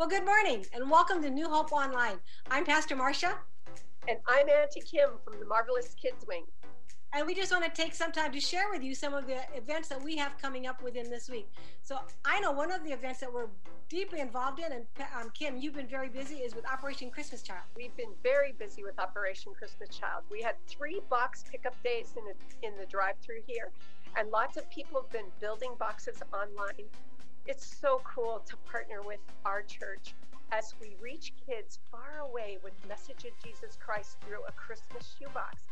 Well, good morning and welcome to New Hope Online. I'm Pastor Marcia. And I'm Auntie Kim from the Marvelous Kids Wing. And we just want to take some time to share with you some of the events that we have coming up within this week. So I know one of the events that we're deeply involved in, and um, Kim, you've been very busy, is with Operation Christmas Child. We've been very busy with Operation Christmas Child. We had three box pickup days in, a, in the drive-through here, and lots of people have been building boxes online. It's so cool to partner with our church as we reach kids far away with message of Jesus Christ through a Christmas shoebox.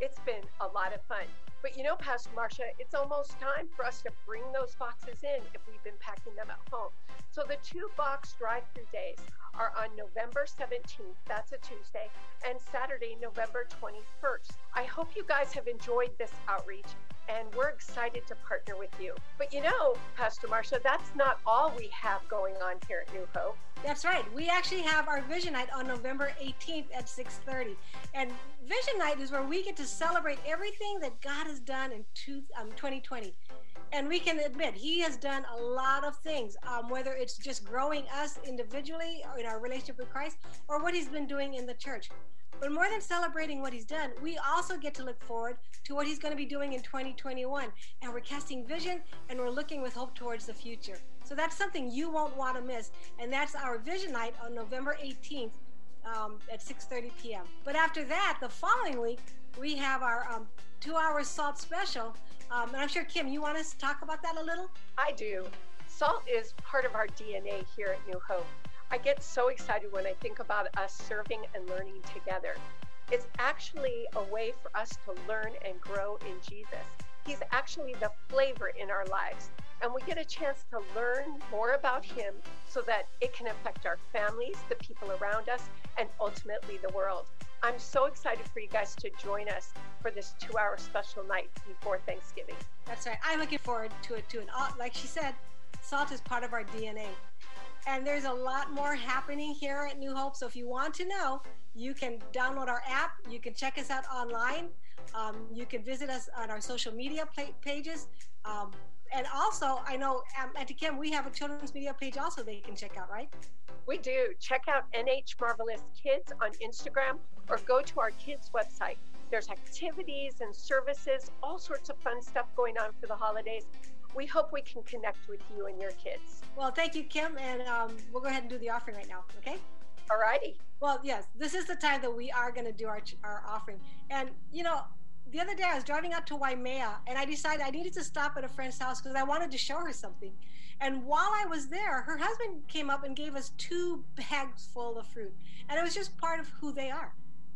It's been a lot of fun. But you know, Pastor Marcia, it's almost time for us to bring those boxes in if we've been packing them at home. So the two box drive through days are on November 17th, that's a Tuesday, and Saturday, November 21st. I hope you guys have enjoyed this outreach and we're excited to partner with you. But you know, Pastor Marcia, that's not all we have going on here at New Hope. That's right. We actually have our Vision Night on November 18th at 6:30. And Vision Night is where we get to celebrate everything that God has done in two, um, 2020. And we can admit He has done a lot of things, um, whether it's just growing us individually or in our relationship with Christ, or what He's been doing in the church. But more than celebrating what he's done, we also get to look forward to what he's going to be doing in 2021. And we're casting vision and we're looking with hope towards the future. So that's something you won't want to miss. And that's our vision night on November 18th um, at 6.30 p.m. But after that, the following week, we have our um, two-hour SALT special. Um, and I'm sure, Kim, you want us to talk about that a little? I do. SALT is part of our DNA here at New Hope. I get so excited when I think about us serving and learning together. It's actually a way for us to learn and grow in Jesus. He's actually the flavor in our lives. And we get a chance to learn more about Him so that it can affect our families, the people around us, and ultimately the world. I'm so excited for you guys to join us for this two hour special night before Thanksgiving. That's right. I'm looking forward to it too. And uh, like she said, salt is part of our DNA. And there's a lot more happening here at New Hope. So if you want to know, you can download our app. You can check us out online. Um, you can visit us on our social media pages. Um, and also, I know, um, Auntie Kim, we have a children's media page also they can check out, right? We do. Check out NH Marvelous Kids on Instagram or go to our kids' website. There's activities and services, all sorts of fun stuff going on for the holidays we hope we can connect with you and your kids. Well, thank you, Kim, and um, we'll go ahead and do the offering right now, okay? All righty. Well, yes, this is the time that we are going to do our, our offering. And, you know, the other day I was driving out to Waimea and I decided I needed to stop at a friend's house because I wanted to show her something. And while I was there, her husband came up and gave us two bags full of fruit. And it was just part of who they are.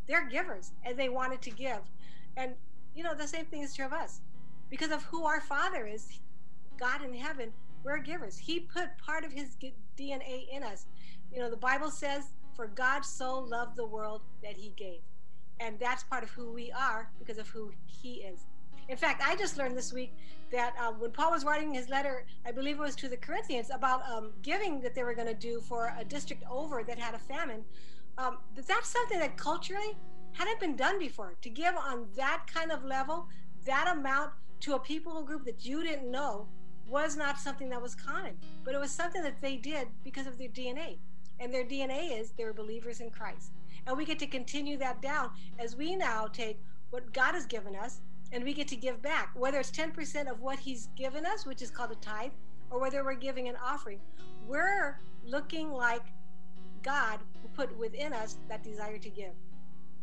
They're givers and they wanted to give. And, you know, the same thing is true of us. Because of who our Father is, God in heaven, we're givers. He put part of his DNA in us. You know, the Bible says, For God so loved the world that he gave. And that's part of who we are because of who he is. In fact, I just learned this week that um, when Paul was writing his letter, I believe it was to the Corinthians, about um, giving that they were going to do for a district over that had a famine, um, that that's something that culturally hadn't been done before. To give on that kind of level, that amount to a people group that you didn't know was not something that was common, but it was something that they did because of their DNA. And their DNA is they're believers in Christ. And we get to continue that down as we now take what God has given us and we get to give back, whether it's 10% of what He's given us, which is called a tithe, or whether we're giving an offering. We're looking like God who put within us that desire to give.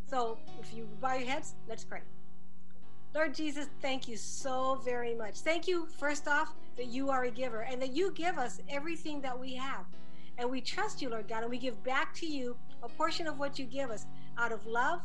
So if you bow your heads, let's pray. Lord Jesus, thank you so very much. Thank you, first off, that you are a giver and that you give us everything that we have. And we trust you, Lord God, and we give back to you a portion of what you give us out of love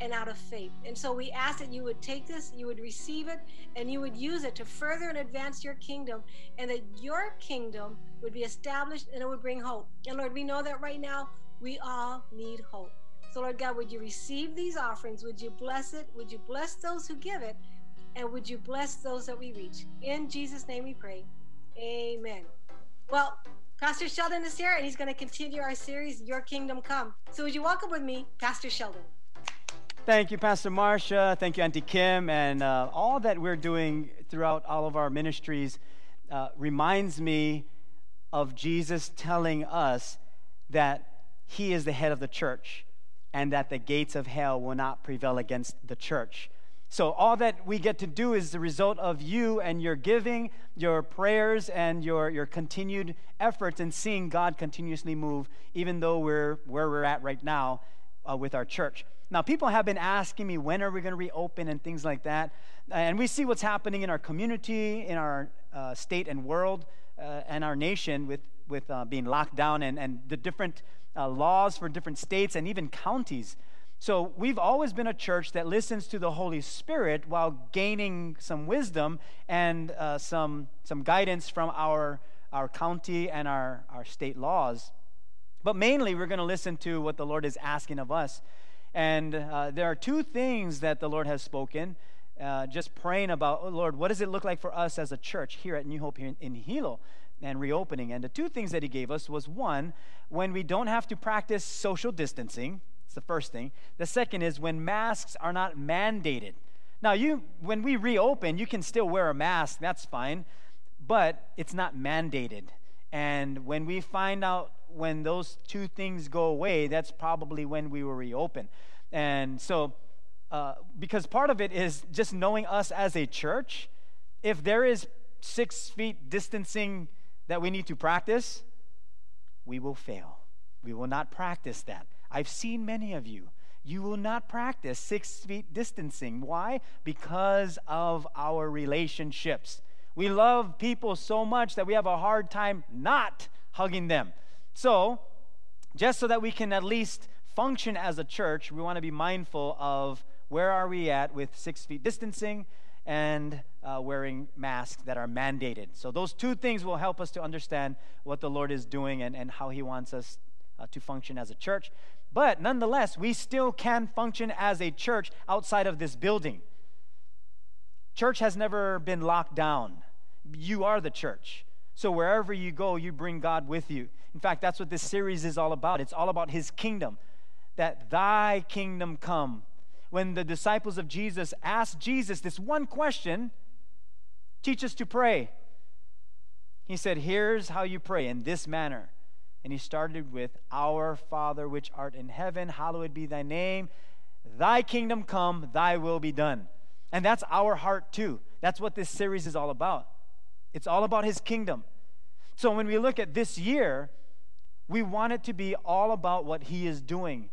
and out of faith. And so we ask that you would take this, you would receive it, and you would use it to further and advance your kingdom, and that your kingdom would be established and it would bring hope. And Lord, we know that right now we all need hope. So, Lord God, would you receive these offerings? Would you bless it? Would you bless those who give it? And would you bless those that we reach? In Jesus' name we pray. Amen. Well, Pastor Sheldon is here and he's going to continue our series, Your Kingdom Come. So, would you welcome with me, Pastor Sheldon? Thank you, Pastor Marcia. Thank you, Auntie Kim. And uh, all that we're doing throughout all of our ministries uh, reminds me of Jesus telling us that he is the head of the church and that the gates of hell will not prevail against the church. So, all that we get to do is the result of you and your giving, your prayers, and your, your continued efforts in seeing God continuously move, even though we're where we're at right now uh, with our church. Now, people have been asking me, when are we going to reopen and things like that? And we see what's happening in our community, in our uh, state and world, uh, and our nation with, with uh, being locked down and, and the different uh, laws for different states and even counties. So we've always been a church that listens to the Holy Spirit while gaining some wisdom and uh, some, some guidance from our, our county and our, our state laws. But mainly, we're going to listen to what the Lord is asking of us. And uh, there are two things that the Lord has spoken. Uh, just praying about, oh, Lord, what does it look like for us as a church here at New Hope here in, in Hilo and reopening? And the two things that He gave us was one, when we don't have to practice social distancing it's the first thing. The second is when masks are not mandated. Now, you when we reopen, you can still wear a mask, that's fine, but it's not mandated. And when we find out when those two things go away, that's probably when we will reopen. And so, uh, because part of it is just knowing us as a church, if there is six feet distancing that we need to practice, we will fail. We will not practice that. I've seen many of you. You will not practice six feet distancing. Why? Because of our relationships. We love people so much that we have a hard time not hugging them. So, just so that we can at least function as a church, we want to be mindful of where are we at with six feet distancing and uh, wearing masks that are mandated. So, those two things will help us to understand what the Lord is doing and, and how He wants us uh, to function as a church. But nonetheless, we still can function as a church outside of this building. Church has never been locked down. You are the church. So wherever you go, you bring God with you. In fact, that's what this series is all about. It's all about his kingdom. That thy kingdom come. When the disciples of Jesus asked Jesus this one question, teach us to pray. He said, Here's how you pray in this manner. And he started with, Our Father which art in heaven, hallowed be thy name. Thy kingdom come, thy will be done. And that's our heart too. That's what this series is all about. It's all about his kingdom. So when we look at this year, we want it to be all about what he is doing.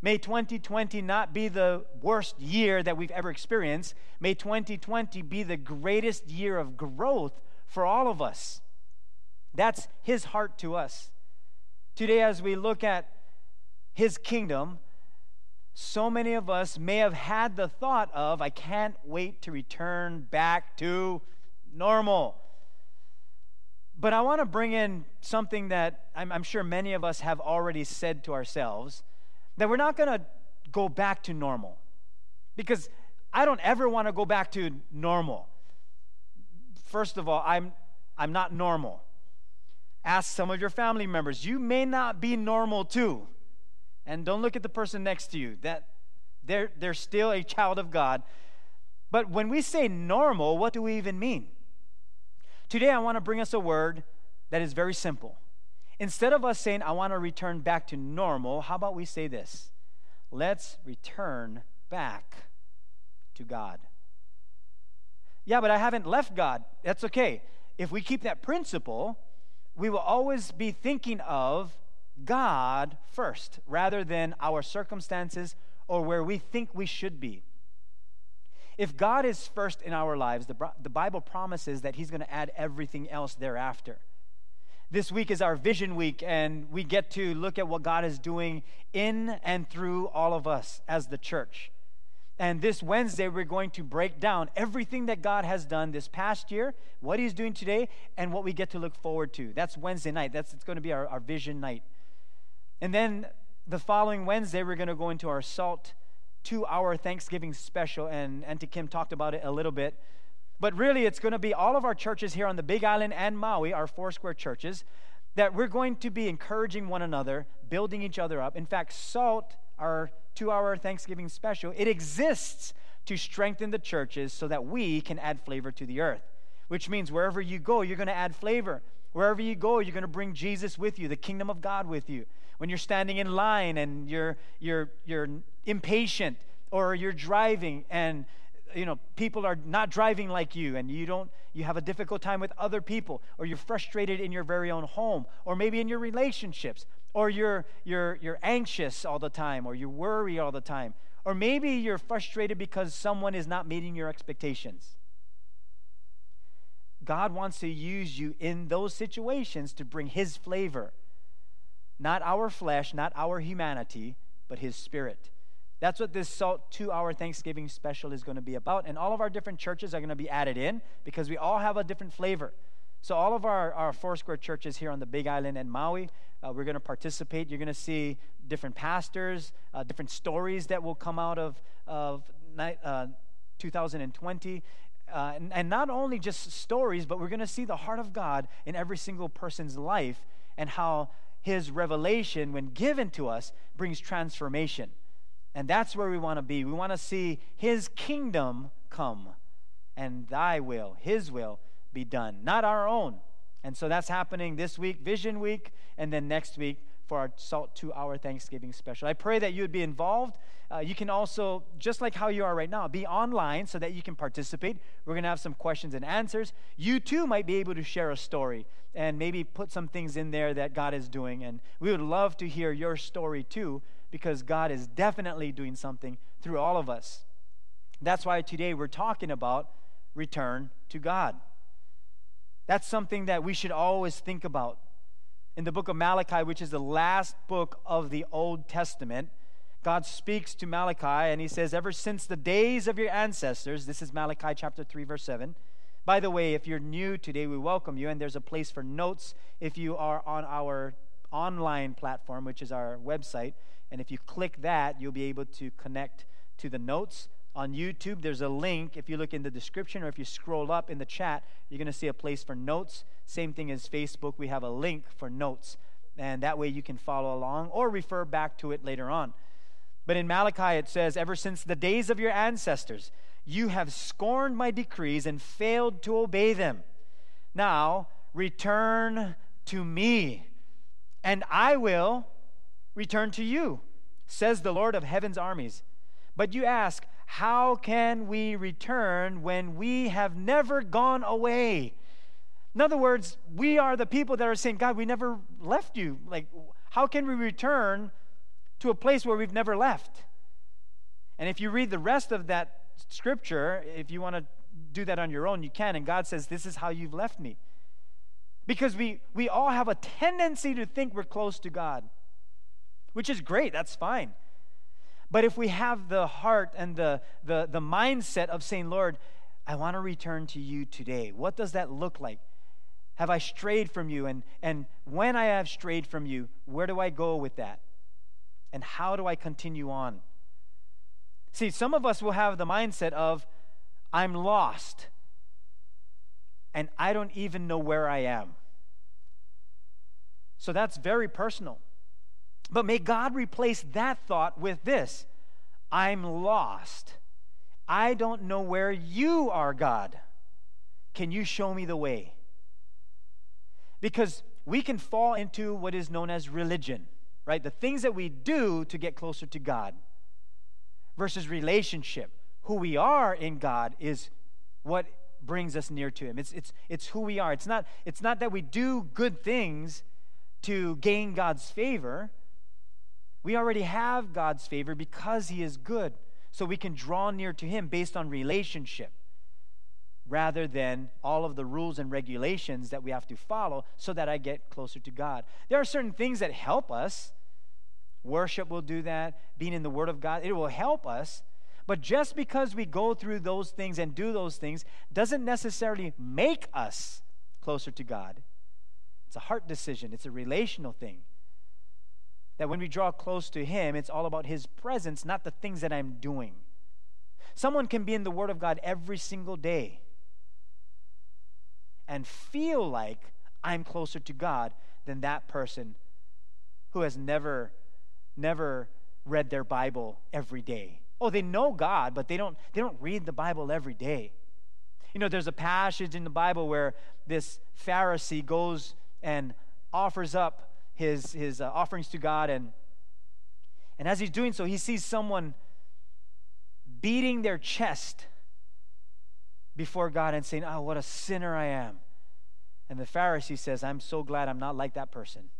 May 2020 not be the worst year that we've ever experienced. May 2020 be the greatest year of growth for all of us. That's his heart to us. Today, as we look at his kingdom, so many of us may have had the thought of, I can't wait to return back to normal. But I want to bring in something that I'm, I'm, sure many of us have already said to ourselves that we're not going to go back to normal. Because I don't ever want to go back to normal. First of all, I'm, I'm not normal. Ask some of your family members. You may not be normal too. And don't look at the person next to you. That they're, they're still a child of God. But when we say normal, what do we even mean? Today, I want to bring us a word that is very simple. Instead of us saying, I want to return back to normal, how about we say this? Let's return back to God. Yeah, but I haven't left God. That's okay. If we keep that principle, we will always be thinking of God first rather than our circumstances or where we think we should be. If God is first in our lives, the, the Bible promises that He's going to add everything else thereafter. This week is our vision week, and we get to look at what God is doing in and through all of us as the church. And this Wednesday, we're going to break down everything that God has done this past year, what He's doing today, and what we get to look forward to. That's Wednesday night. That's it's going to be our, our vision night. And then the following Wednesday, we're going to go into our SALT two hour Thanksgiving special. And Auntie Kim talked about it a little bit. But really, it's going to be all of our churches here on the Big Island and Maui, our Foursquare churches, that we're going to be encouraging one another, building each other up. In fact, SALT, our two hour Thanksgiving special, it exists to strengthen the churches so that we can add flavor to the earth, which means wherever you go, you're going to add flavor. Wherever you go, you're going to bring Jesus with you, the kingdom of God with you. When you're standing in line and you're, you're, you're impatient or you're driving and you know people are not driving like you and you don't you have a difficult time with other people or you're frustrated in your very own home or maybe in your relationships or you're you're you're anxious all the time or you worry all the time or maybe you're frustrated because someone is not meeting your expectations. God wants to use you in those situations to bring his flavor not our flesh not our humanity but his spirit that's what this Salt 2 Hour Thanksgiving special is going to be about. And all of our different churches are going to be added in because we all have a different flavor. So, all of our, our Foursquare churches here on the Big Island and Maui, uh, we're going to participate. You're going to see different pastors, uh, different stories that will come out of, of uh, 2020. Uh, and, and not only just stories, but we're going to see the heart of God in every single person's life and how his revelation, when given to us, brings transformation. And that's where we want to be. We want to see His kingdom come and Thy will, His will, be done, not our own. And so that's happening this week, Vision Week, and then next week for our Salt 2 Hour Thanksgiving special. I pray that you would be involved. Uh, you can also, just like how you are right now, be online so that you can participate. We're going to have some questions and answers. You too might be able to share a story and maybe put some things in there that God is doing. And we would love to hear your story too because God is definitely doing something through all of us. That's why today we're talking about return to God. That's something that we should always think about. In the book of Malachi, which is the last book of the Old Testament, God speaks to Malachi and he says, Ever since the days of your ancestors, this is Malachi chapter 3, verse 7. By the way, if you're new today, we welcome you, and there's a place for notes if you are on our online platform, which is our website. And if you click that, you'll be able to connect to the notes. On YouTube, there's a link. If you look in the description or if you scroll up in the chat, you're going to see a place for notes. Same thing as Facebook, we have a link for notes. And that way you can follow along or refer back to it later on. But in Malachi, it says, Ever since the days of your ancestors, you have scorned my decrees and failed to obey them. Now, return to me, and I will return to you, says the Lord of heaven's armies. But you ask, How can we return when we have never gone away? In other words, we are the people that are saying, God, we never left you. Like, how can we return to a place where we've never left? And if you read the rest of that scripture, if you want to do that on your own, you can. And God says, This is how you've left me. Because we, we all have a tendency to think we're close to God which is great, that's fine. But if we have the heart and the, the, the mindset of saying, Lord, I want to return to you today, what does that look like? Have I strayed from you? And, and when I have strayed from you, where do I go with that? And how do I continue on? See, some of us will have the mindset of, I'm lost, and I don't even know where I am. So that's very personal. But may God replace that thought with this I'm lost. I don't know where you are, God. Can you show me the way? Because we can fall into what is known as religion, right? The things that we do to get closer to God versus relationship. Who we are in God is what brings us near to Him. It's, it's, it's who we are. It's not, it's not that we do good things to gain God's favor, we already have God's favor because He is good. So we can draw near to Him based on relationship rather than all of the rules and regulations that we have to follow so that I get closer to God. There are certain things that help us. Worship will do that, being in the Word of God, it will help us. But just because we go through those things and do those things doesn't necessarily make us closer to God. It's a heart decision, it's a relational thing. That when we draw close to Him, it's all about His presence, not the things that I'm doing. Someone can be in the Word of God every single day and feel like I'm closer to God than that person who has never, never read their Bible every day. Oh, they know God, but they don't, they don't read the Bible every day. You know, there's a passage in the Bible where this Pharisee goes and offers up his, his uh, offerings to God, and, and as he's doing so, he sees someone beating their chest before God and saying, Oh, what a sinner I am. And the Pharisee says, I'm so glad I'm not like that person.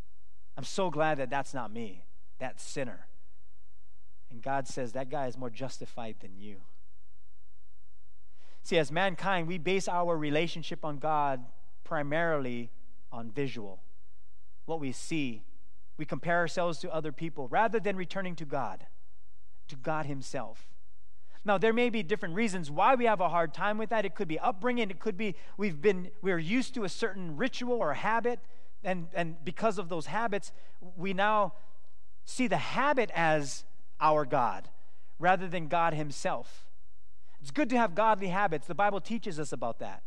I'm so glad that that's not me, that sinner. And God says, That guy is more justified than you. See, as mankind, we base our relationship on God primarily on visual, what we see. We compare ourselves to other people rather than returning to God, to God Himself. Now, there may be different reasons why we have a hard time with that. It could be upbringing. It could be we've been we're used to a certain ritual or habit, and and because of those habits, we now see the habit as our God rather than God Himself. It's good to have godly habits. The Bible teaches us about that.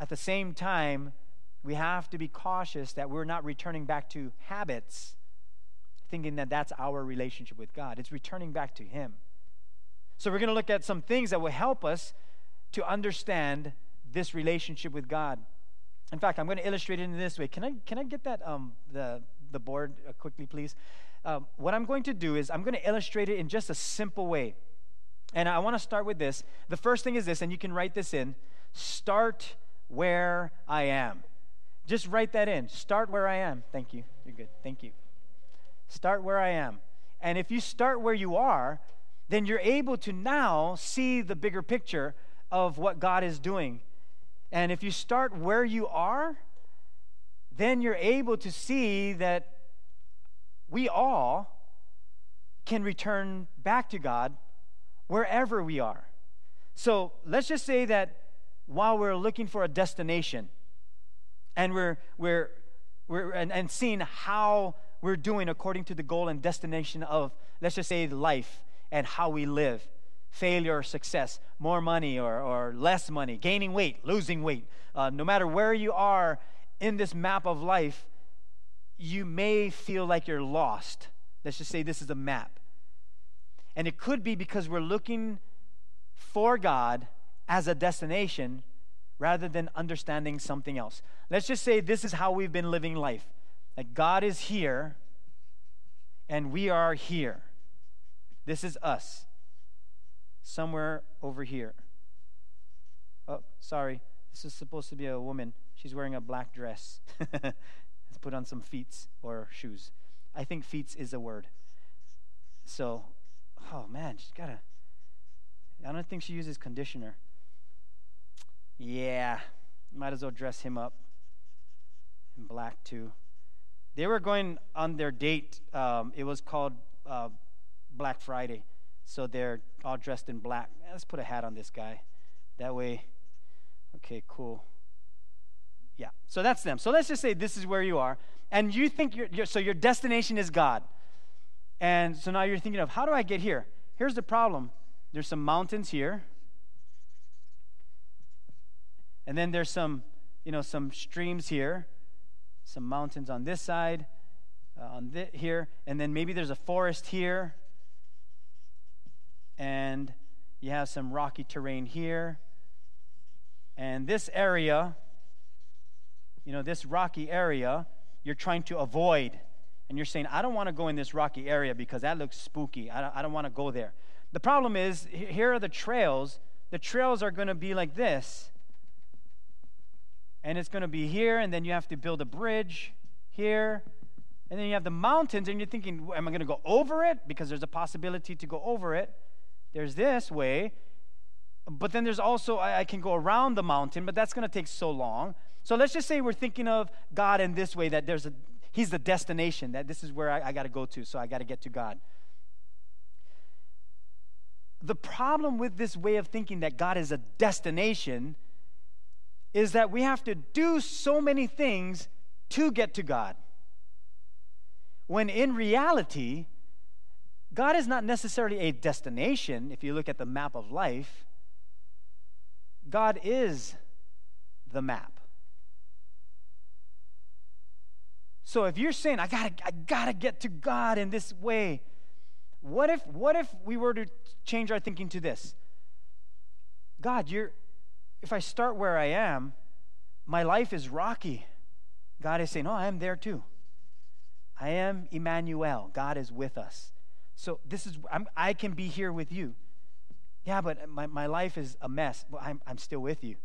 At the same time, we have to be cautious that we're not returning back to habits, thinking that that's our relationship with God. It's returning back to Him. So, we're going to look at some things that will help us to understand this relationship with God. In fact, I'm going to illustrate it in this way. Can I, can I get that, um, the, the board uh, quickly, please? Um, what I'm going to do is I'm going to illustrate it in just a simple way. And I want to start with this. The first thing is this, and you can write this in start where I am. Just write that in. Start where I am. Thank you. You're good. Thank you. Start where I am. And if you start where you are, then you're able to now see the bigger picture of what God is doing. And if you start where you are, then you're able to see that we all can return back to God wherever we are. So let's just say that while we're looking for a destination and we're, we're, we're and, and seeing how we're doing according to the goal and destination of, let's just say, life and how we live failure or success, more money or, or less money, gaining weight, losing weight. Uh, no matter where you are in this map of life, you may feel like you're lost. Let's just say this is a map. And it could be because we're looking for God as a destination rather than understanding something else. Let's just say this is how we've been living life. That God is here and we are here. This is us. Somewhere over here. Oh, sorry. This is supposed to be a woman. She's wearing a black dress. Let's put on some feet or shoes. I think feet is a word. So, oh man, she's got a. I don't think she uses conditioner. Yeah, might as well dress him up in black too. They were going on their date. Um, it was called uh, Black Friday. So they're all dressed in black. Let's put a hat on this guy. That way, okay, cool. Yeah, so that's them. So let's just say this is where you are. And you think you're, you're, so your destination is God. And so now you're thinking of, how do I get here? Here's the problem there's some mountains here. And then there's some, you know, some streams here, some mountains on this side, uh, on this, here, and then maybe there's a forest here, and you have some rocky terrain here. And this area, you know, this rocky area, you're trying to avoid. And you're saying, I don't want to go in this rocky area because that looks spooky. I don't, I don't want to go there. The problem is, here are the trails. The trails are going to be like this. And it's going to be here, and then you have to build a bridge here. And then you have the mountains, and you're thinking, am I going to go over it? Because there's a possibility to go over it. There's this way, but then there's also, I, I can go around the mountain, but that's going to take so long. So let's just say we're thinking of God in this way that there's a, He's the destination, that this is where I, I got to go to, so I got to get to God. The problem with this way of thinking that God is a destination is that we have to do so many things to get to God. When in reality, God is not necessarily a destination if you look at the map of life. God is the map. So if you're saying I got to I got to get to God in this way, what if what if we were to change our thinking to this? God, you're if I start where I am, my life is rocky. God is saying, Oh, I am there too. I am Emmanuel. God is with us. So this is, I'm, i can be here with you. Yeah, but my, my life is a mess. Well, I'm, I'm still with you.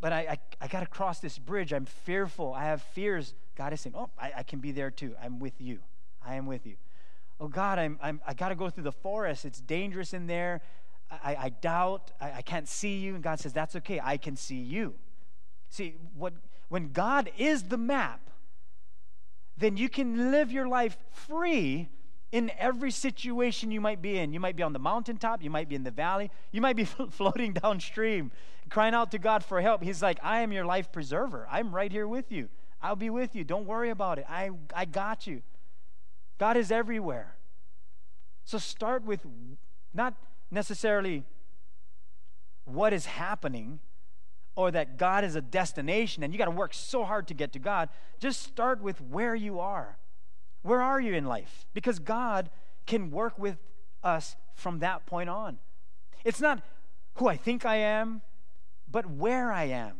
But I, I, I got to cross this bridge. I'm fearful. I have fears. God is saying, Oh, I, I can be there too. I'm with you. I am with you. Oh, God, I'm, I'm, I got to go through the forest. It's dangerous in there. I, I doubt. I, I can't see you. And God says, That's okay. I can see you. See, what, when God is the map, then you can live your life free in every situation you might be in. You might be on the mountaintop, you might be in the valley, you might be floating downstream, crying out to God for help. He's like, I am your life preserver. I'm right here with you. I'll be with you. Don't worry about it. I, I got you. God is everywhere. So start with not necessarily what is happening or that God is a destination and you got to work so hard to get to God. Just start with where you are. Where are you in life? Because God can work with us from that point on. It's not who I think I am, but where I am.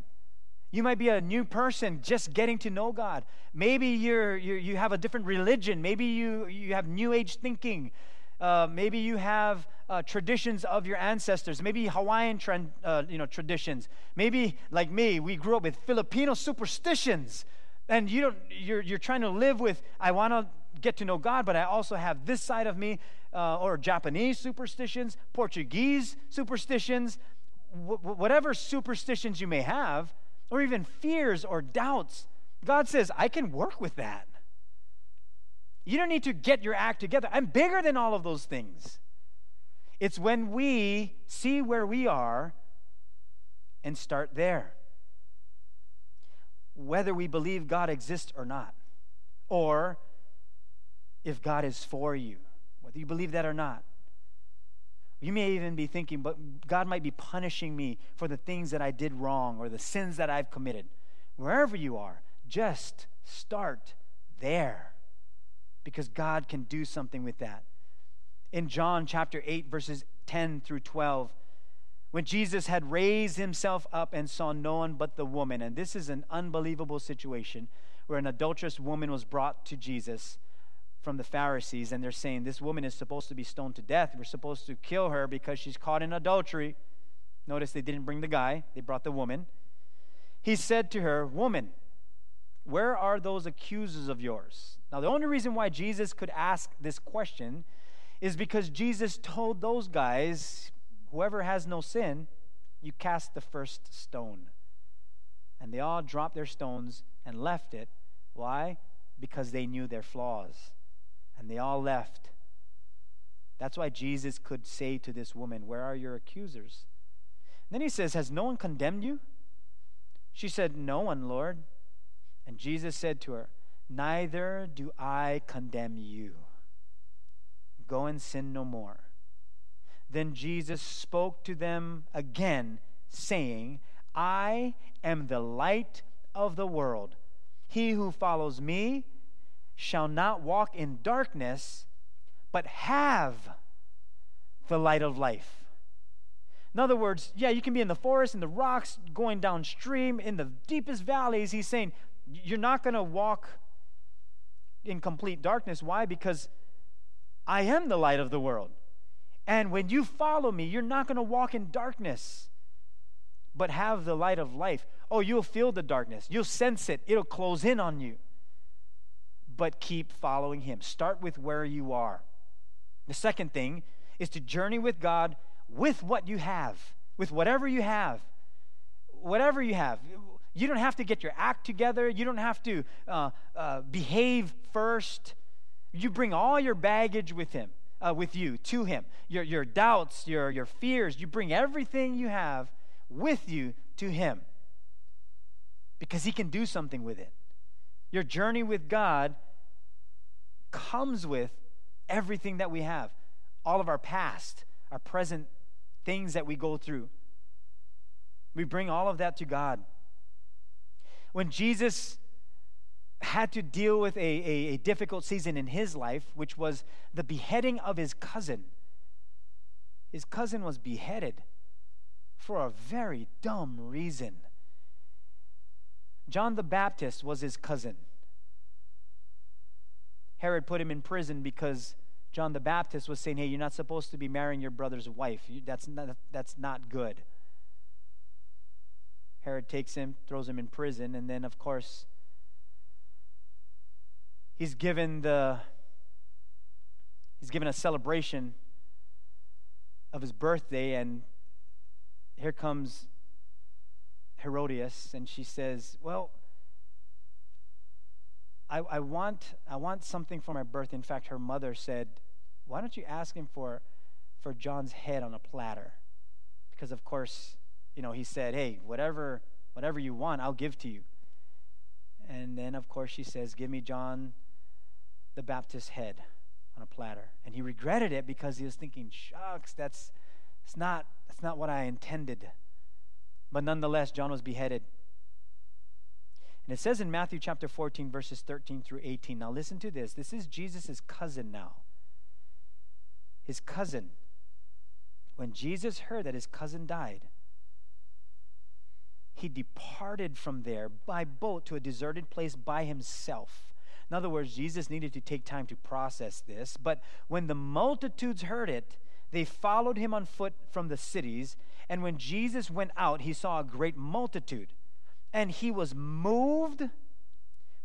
You might be a new person just getting to know God. Maybe you're, you're you have a different religion. Maybe you, you have new age thinking. Uh, maybe you have uh, traditions of your ancestors. Maybe Hawaiian trend, uh, you know, traditions. Maybe, like me, we grew up with Filipino superstitions. And you don't, you're, you're trying to live with, I want to get to know God, but I also have this side of me, uh, or Japanese superstitions, Portuguese superstitions, whatever superstitions you may have, or even fears or doubts. God says, I can work with that. You don't need to get your act together. I'm bigger than all of those things. It's when we see where we are and start there. Whether we believe God exists or not, or if God is for you, whether you believe that or not. You may even be thinking, but God might be punishing me for the things that I did wrong or the sins that I've committed. Wherever you are, just start there because God can do something with that. In John chapter 8, verses 10 through 12, when Jesus had raised himself up and saw no one but the woman, and this is an unbelievable situation where an adulterous woman was brought to Jesus from the Pharisees, and they're saying, This woman is supposed to be stoned to death. We're supposed to kill her because she's caught in adultery. Notice they didn't bring the guy, they brought the woman. He said to her, Woman, where are those accusers of yours? Now, the only reason why Jesus could ask this question is because Jesus told those guys, whoever has no sin, you cast the first stone. And they all dropped their stones and left it. Why? Because they knew their flaws. And they all left. That's why Jesus could say to this woman, Where are your accusers? And then he says, Has no one condemned you? She said, No one, Lord. And Jesus said to her, Neither do I condemn you. Go and sin no more. Then Jesus spoke to them again, saying, I am the light of the world. He who follows me shall not walk in darkness, but have the light of life. In other words, yeah, you can be in the forest, in the rocks, going downstream, in the deepest valleys. He's saying, you're not going to walk in complete darkness. Why? Because I am the light of the world. And when you follow me, you're not going to walk in darkness, but have the light of life. Oh, you'll feel the darkness. You'll sense it. It'll close in on you. But keep following him. Start with where you are. The second thing is to journey with God with what you have, with whatever you have. Whatever you have. You don't have to get your act together. You don't have to uh, uh, behave first. You bring all your baggage with him, uh, with you, to him. Your, your doubts, your, your fears. You bring everything you have with you to him because he can do something with it. Your journey with God comes with everything that we have all of our past, our present things that we go through. We bring all of that to God when Jesus had to deal with a, a, a, difficult season in his life, which was the beheading of his cousin. His cousin was beheaded. for a very dumb reason. John the Baptist was his cousin. Herod put him in prison because John the Baptist was saying, Hey, you're not supposed to be marrying your brother's wife. You, that's, not, that's not good. Herod takes him, throws him in prison, and then, of course, he's given the he's given a celebration of his birthday and here comes Herodias and she says, Well, I, I, want, I want something for my birth. In fact, her mother said, Why don't you ask him for, for John's head on a platter? Because, of course, you know, he said, Hey, whatever, whatever you want, I'll give to you. And then, of course, she says, Give me John the Baptist's head on a platter. And he regretted it because he was thinking, Shucks, that's, that's, not, that's not what I intended. But nonetheless, John was beheaded. And it says in Matthew chapter 14, verses 13 through 18. Now listen to this. This is Jesus' cousin now. His cousin. When Jesus heard that his cousin died, he departed from there by boat to a deserted place by himself. In other words, Jesus needed to take time to process this. But when the multitudes heard it, they followed him on foot from the cities. And when Jesus went out, he saw a great multitude and he was moved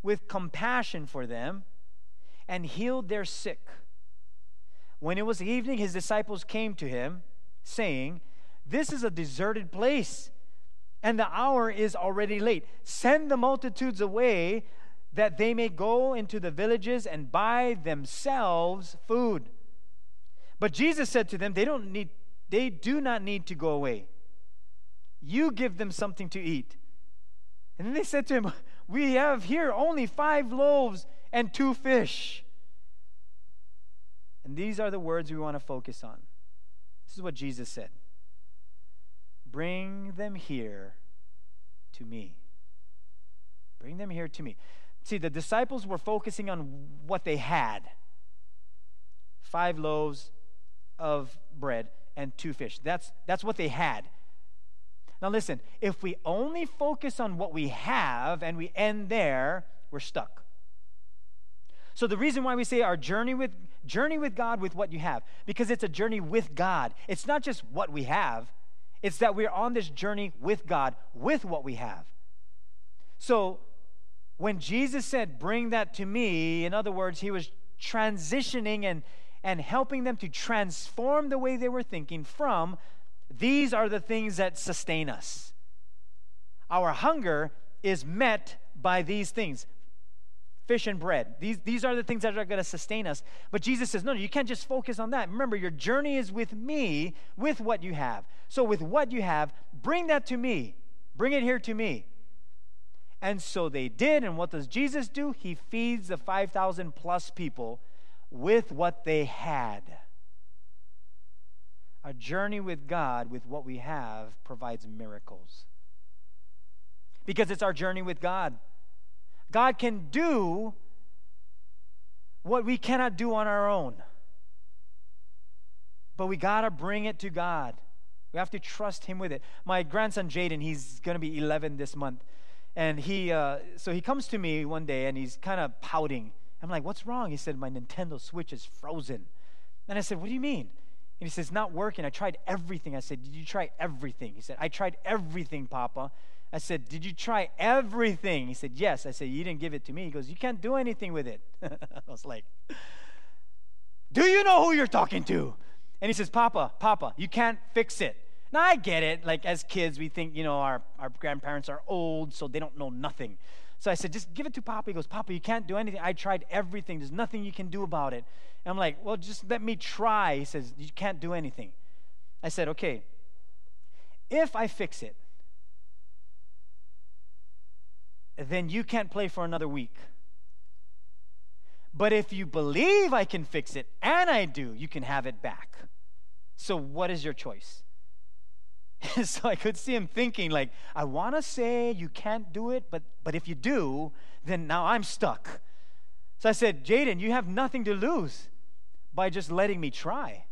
with compassion for them and healed their sick. When it was evening, his disciples came to him, saying, This is a deserted place, and the hour is already late. Send the multitudes away that they may go into the villages and buy themselves food. But Jesus said to them, They don't need they do not need to go away. You give them something to eat. And then they said to him, We have here only five loaves and two fish. And these are the words we want to focus on. This is what Jesus said Bring them here to me. Bring them here to me. See, the disciples were focusing on what they had five loaves of bread and two fish. That's, that's what they had. Now, listen, if we only focus on what we have and we end there, we're stuck. So the reason why we say our journey with journey with God with what you have because it's a journey with God. It's not just what we have. It's that we're on this journey with God with what we have. So when Jesus said bring that to me, in other words, he was transitioning and and helping them to transform the way they were thinking from these are the things that sustain us. Our hunger is met by these things fish and bread. These, these are the things that are going to sustain us. But Jesus says, no, you can't just focus on that. Remember, your journey is with me, with what you have. So, with what you have, bring that to me. Bring it here to me. And so they did. And what does Jesus do? He feeds the 5,000 plus people with what they had. A journey with God, with what we have, provides miracles. Because it's our journey with God. God can do what we cannot do on our own. But we got to bring it to God. We have to trust Him with it. My grandson Jaden, he's going to be 11 this month. And he, uh, so he comes to me one day and he's kind of pouting. I'm like, what's wrong? He said, my Nintendo Switch is frozen. And I said, what do you mean? And he says, Not working. I tried everything. I said, Did you try everything? He said, I tried everything, Papa. I said, Did you try everything? He said, Yes. I said, You didn't give it to me. He goes, You can't do anything with it. I was like, Do you know who you're talking to? And he says, Papa, Papa, you can't fix it. Now I get it. Like as kids, we think, you know, our, our grandparents are old, so they don't know nothing. So I said, just give it to Papa. He goes, Papa, you can't do anything. I tried everything. There's nothing you can do about it. And I'm like, well, just let me try. He says, you can't do anything. I said, okay, if I fix it, then you can't play for another week. But if you believe I can fix it, and I do, you can have it back. So what is your choice? so I could see him thinking, like, I want to say you can't do it, but, but if you do, then now I'm stuck. So I said, Jaden, you have nothing to lose by just letting me try.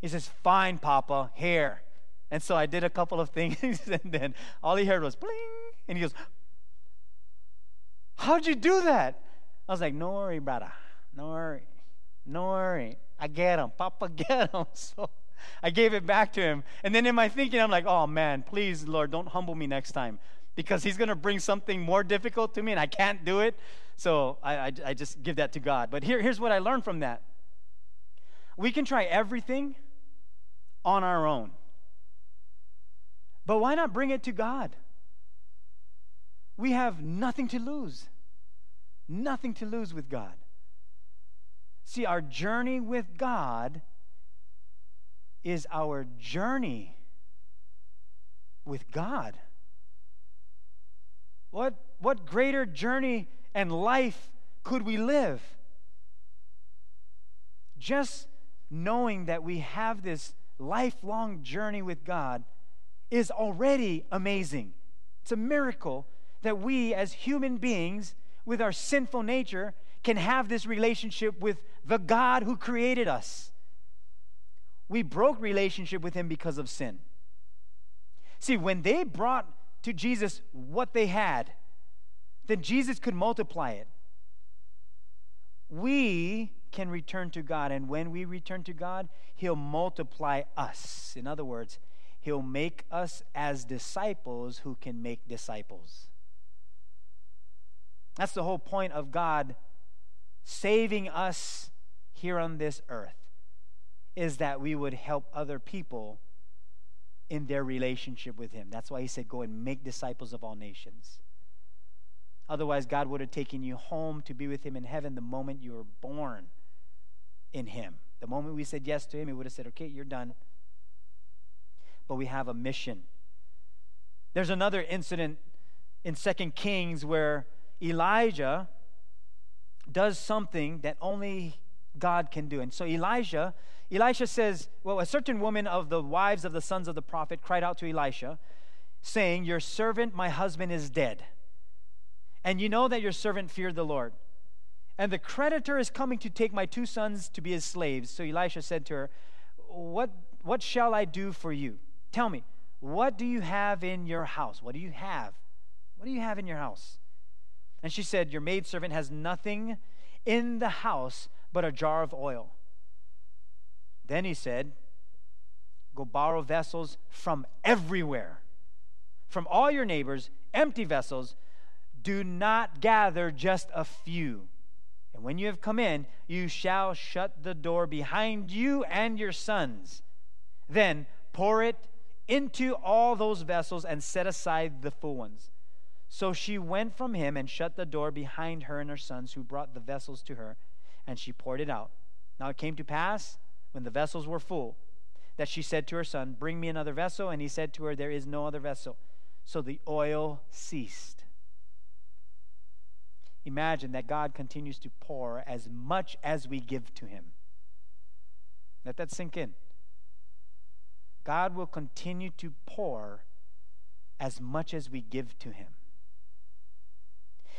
He says, Fine, Papa, here. And so I did a couple of things, and then all he heard was bling. And he goes, How'd you do that? I was like, No worry, brother. No worry. No worry. I get him. Papa get him. So I gave it back to him. And then in my thinking, I'm like, Oh man, please, Lord, don't humble me next time because he's going to bring something more difficult to me and I can't do it. So I, I, I just give that to God. But here, here's what I learned from that we can try everything on our own. But why not bring it to God? We have nothing to lose. Nothing to lose with God. See, our journey with God is our journey with God. What, what greater journey and life could we live? Just knowing that we have this lifelong journey with God is already amazing. It's a miracle that we, as human beings, with our sinful nature, can have this relationship with the God who created us. We broke relationship with Him because of sin. See, when they brought to Jesus what they had, then Jesus could multiply it. We can return to God, and when we return to God, He'll multiply us. In other words, He'll make us as disciples who can make disciples. That's the whole point of God saving us here on this earth is that we would help other people in their relationship with him. That's why he said go and make disciples of all nations. Otherwise God would have taken you home to be with him in heaven the moment you were born in him. The moment we said yes to him, he would have said, "Okay, you're done." but we have a mission. There's another incident in Second Kings where Elijah does something that only God can do. And so Elijah, Elisha says, well, a certain woman of the wives of the sons of the prophet cried out to Elisha, saying, Your servant, my husband, is dead. And you know that your servant feared the Lord. And the creditor is coming to take my two sons to be his slaves. So Elisha said to her, What, what shall I do for you? Tell me, what do you have in your house? What do you have? What do you have in your house? And she said, Your maidservant has nothing in the house but a jar of oil. Then he said, Go borrow vessels from everywhere, from all your neighbors, empty vessels. Do not gather just a few. And when you have come in, you shall shut the door behind you and your sons. Then pour it into all those vessels and set aside the full ones. So she went from him and shut the door behind her and her sons, who brought the vessels to her, and she poured it out. Now it came to pass, when the vessels were full, that she said to her son, Bring me another vessel. And he said to her, There is no other vessel. So the oil ceased. Imagine that God continues to pour as much as we give to him. Let that sink in. God will continue to pour as much as we give to Him.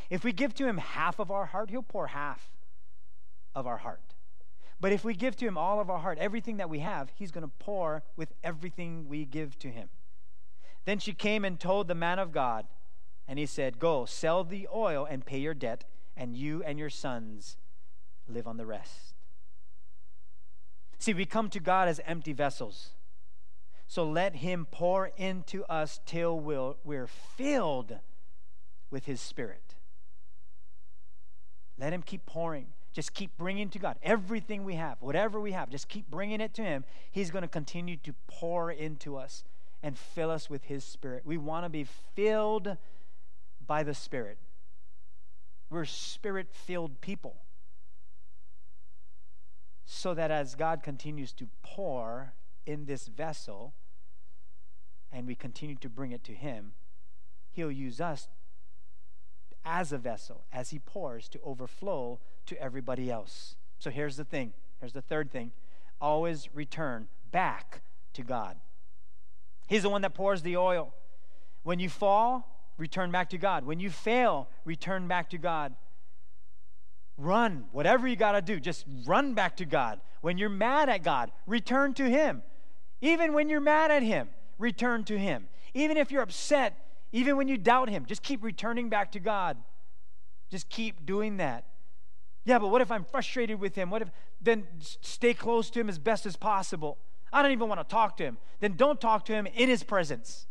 If we give to Him half of our heart, He'll pour half of our heart. But if we give to Him all of our heart, everything that we have, He's going to pour with everything we give to Him. Then she came and told the man of God, and he said, Go, sell the oil and pay your debt, and you and your sons live on the rest. See, we come to God as empty vessels. So let him pour into us till we'll, we're filled with his spirit. Let him keep pouring. Just keep bringing to God everything we have, whatever we have, just keep bringing it to him. He's going to continue to pour into us and fill us with his spirit. We want to be filled by the spirit. We're spirit filled people. So that as God continues to pour in this vessel and we continue to bring it to Him, He'll use us as a vessel, as He pours, to overflow to everybody else. So here's the thing here's the third thing always return back to God. He's the one that pours the oil. When you fall, return back to God. When you fail, return back to God. Run. Whatever you got to do, just run back to God. When you're mad at God, return to Him. Even when you're mad at Him, return to Him. Even if you're upset, even when you doubt Him, just keep returning back to God. Just keep doing that. Yeah, but what if I'm frustrated with Him? What if, then stay close to Him as best as possible. I don't even want to talk to Him. Then don't talk to Him in His presence.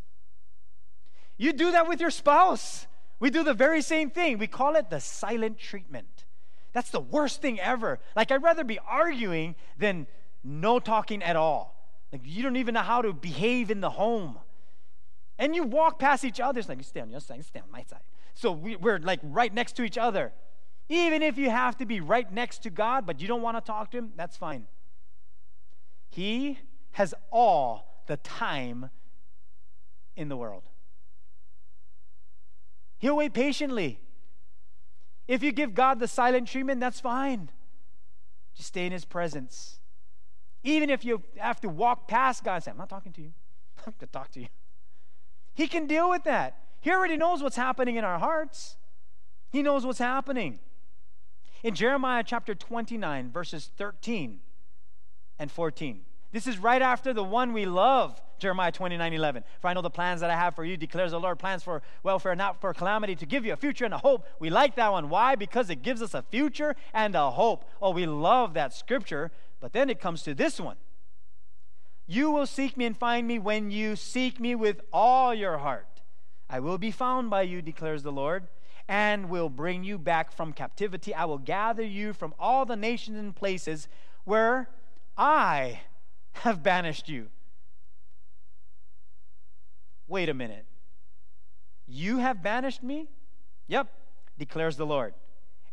You do that with your spouse. We do the very same thing. We call it the silent treatment. That's the worst thing ever. Like, I'd rather be arguing than no talking at all. Like, you don't even know how to behave in the home. And you walk past each other. It's like, you stay on your side, stay on my side. So we, we're like right next to each other. Even if you have to be right next to God, but you don't want to talk to Him, that's fine. He has all the time in the world. He'll wait patiently. If you give God the silent treatment, that's fine. Just stay in His presence. Even if you have to walk past God and say, I'm not talking to you, I have to talk to you. He can deal with that. He already knows what's happening in our hearts, He knows what's happening. In Jeremiah chapter 29, verses 13 and 14, this is right after the one we love, Jeremiah 29 11. For I know the plans that I have for you, declares the Lord, plans for welfare, not for calamity, to give you a future and a hope. We like that one. Why? Because it gives us a future and a hope. Oh, we love that scripture. But then it comes to this one You will seek me and find me when you seek me with all your heart. I will be found by you, declares the Lord, and will bring you back from captivity. I will gather you from all the nations and places where I have banished you. Wait a minute. You have banished me? Yep, declares the Lord.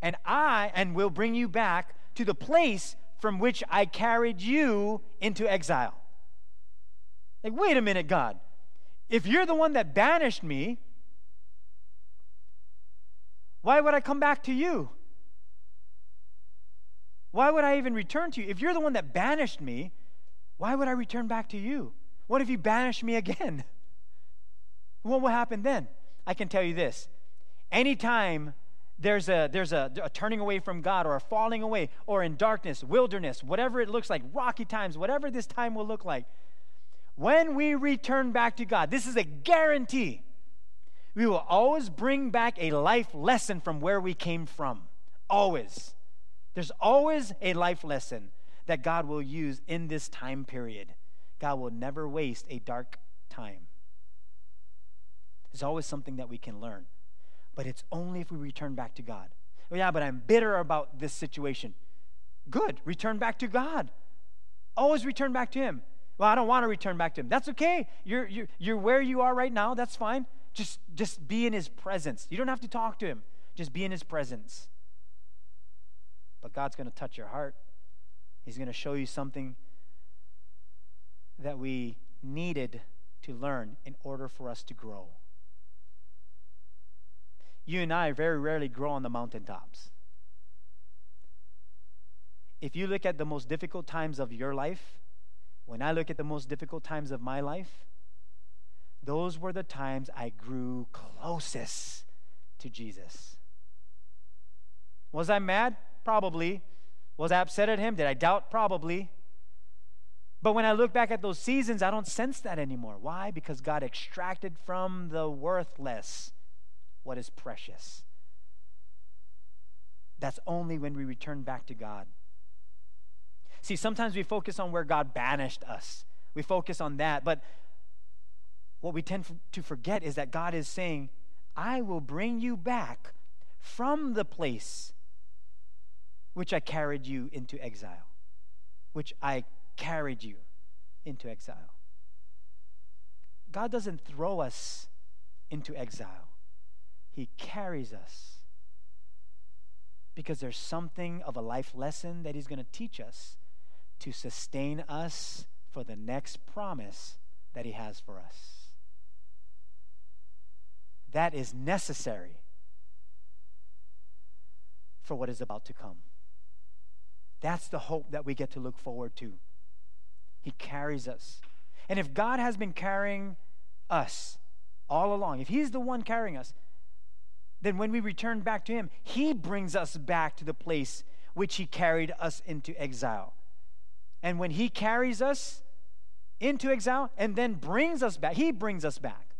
And I and will bring you back to the place from which I carried you into exile. Like, wait a minute, God. If you're the one that banished me, why would I come back to you? Why would I even return to you? If you're the one that banished me, why would I return back to you? What if you banish me again? What will happen then? I can tell you this. Anytime there's a there's a, a, turning away from God or a falling away or in darkness, wilderness, whatever it looks like, rocky times, whatever this time will look like, when we return back to God, this is a guarantee. We will always bring back a life lesson from where we came from. Always. There's always a life lesson that God will use in this time period. God will never waste a dark time. There's always something that we can learn, but it's only if we return back to God. Oh, yeah, but I'm bitter about this situation. Good, return back to God. Always return back to Him. Well, I don't want to return back to Him. That's okay. You're, you're, you're where you are right now. That's fine. Just, just be in His presence. You don't have to talk to Him, just be in His presence. But God's going to touch your heart. He's going to show you something that we needed to learn in order for us to grow. You and I very rarely grow on the mountaintops. If you look at the most difficult times of your life, when I look at the most difficult times of my life, those were the times I grew closest to Jesus. Was I mad? Probably. Was I upset at him? Did I doubt? Probably. But when I look back at those seasons, I don't sense that anymore. Why? Because God extracted from the worthless what is precious. That's only when we return back to God. See, sometimes we focus on where God banished us, we focus on that. But what we tend to forget is that God is saying, I will bring you back from the place which I carried you into exile, which I carried you into exile. God doesn't throw us into exile, He carries us because there's something of a life lesson that He's going to teach us to sustain us for the next promise that He has for us. That is necessary for what is about to come. That's the hope that we get to look forward to. He carries us. And if God has been carrying us all along, if He's the one carrying us, then when we return back to Him, He brings us back to the place which He carried us into exile. And when He carries us into exile and then brings us back. He brings us back.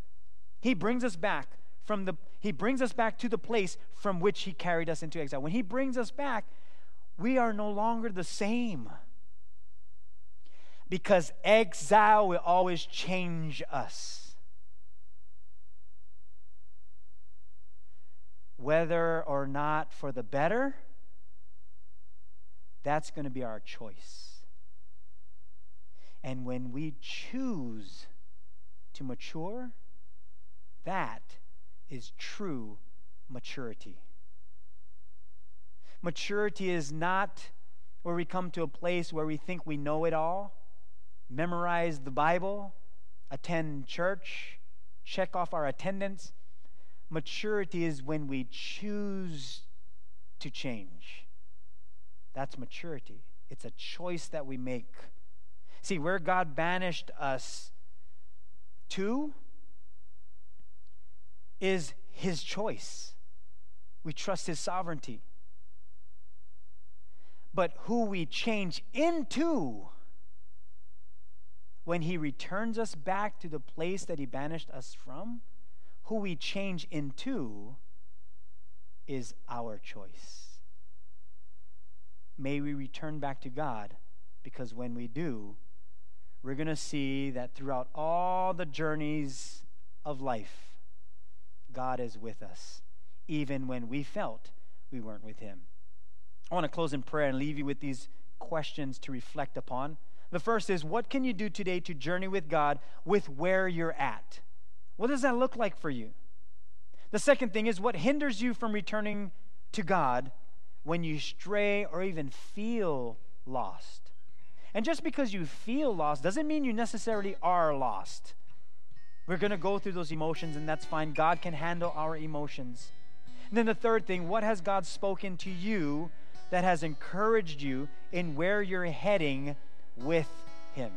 He brings us back from the he brings us back to the place from which he carried us into exile. When he brings us back, we are no longer the same. Because exile will always change us. Whether or not for the better, that's going to be our choice. And when we choose to mature, that is true maturity. Maturity is not where we come to a place where we think we know it all, memorize the Bible, attend church, check off our attendance. Maturity is when we choose to change. That's maturity. It's a choice that we make. See, where God banished us to is His choice. We trust His sovereignty. But who we change into when He returns us back to the place that He banished us from, who we change into is our choice. May we return back to God because when we do, we're going to see that throughout all the journeys of life, God is with us, even when we felt we weren't with Him. I want to close in prayer and leave you with these questions to reflect upon. The first is what can you do today to journey with God with where you're at? What does that look like for you? The second thing is what hinders you from returning to God when you stray or even feel lost? And just because you feel lost doesn't mean you necessarily are lost. We're going to go through those emotions, and that's fine. God can handle our emotions. And then the third thing what has God spoken to you that has encouraged you in where you're heading with Him?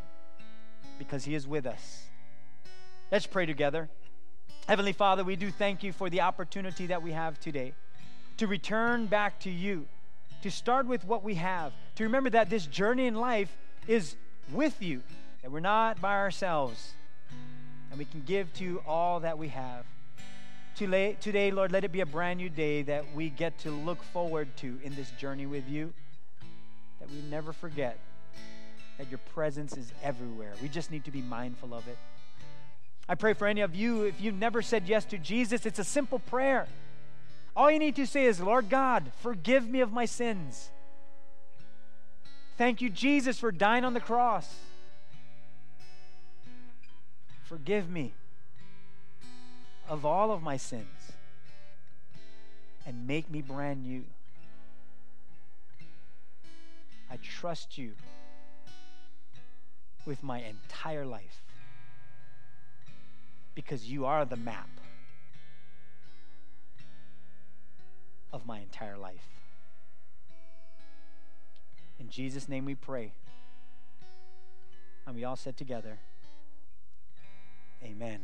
Because He is with us. Let's pray together. Heavenly Father, we do thank you for the opportunity that we have today to return back to you, to start with what we have, to remember that this journey in life is with you, that we're not by ourselves and we can give to all that we have. Today, Lord, let it be a brand new day that we get to look forward to in this journey with you, that we never forget that your presence is everywhere. We just need to be mindful of it. I pray for any of you, if you've never said yes to Jesus, it's a simple prayer. All you need to say is, Lord God, forgive me of my sins. Thank you, Jesus, for dying on the cross. Forgive me of all of my sins and make me brand new. I trust you with my entire life because you are the map of my entire life. In Jesus' name we pray. And we all said together, Amen.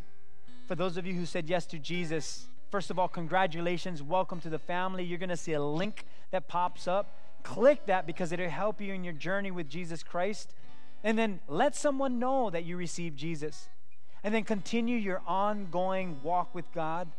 For those of you who said yes to Jesus, first of all, congratulations. Welcome to the family. You're going to see a link that pops up. Click that because it'll help you in your journey with Jesus Christ. And then let someone know that you received Jesus. And then continue your ongoing walk with God.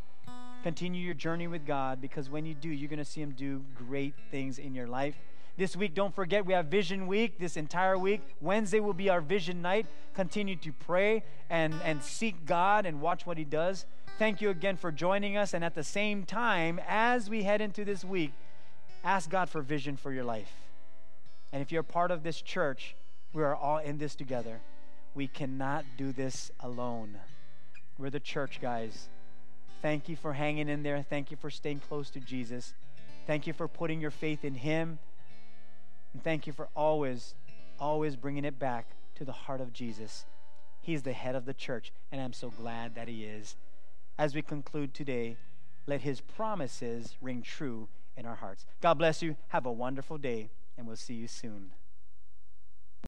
Continue your journey with God because when you do, you're going to see Him do great things in your life. This week, don't forget, we have Vision Week this entire week. Wednesday will be our Vision Night. Continue to pray and, and seek God and watch what He does. Thank you again for joining us. And at the same time, as we head into this week, ask God for vision for your life. And if you're part of this church, we are all in this together. We cannot do this alone. We're the church, guys. Thank you for hanging in there. Thank you for staying close to Jesus. Thank you for putting your faith in Him and thank you for always, always bringing it back to the heart of Jesus. He's the head of the church, and I'm so glad that He is. As we conclude today, let His promises ring true in our hearts. God bless you. Have a wonderful day, and we'll see you soon.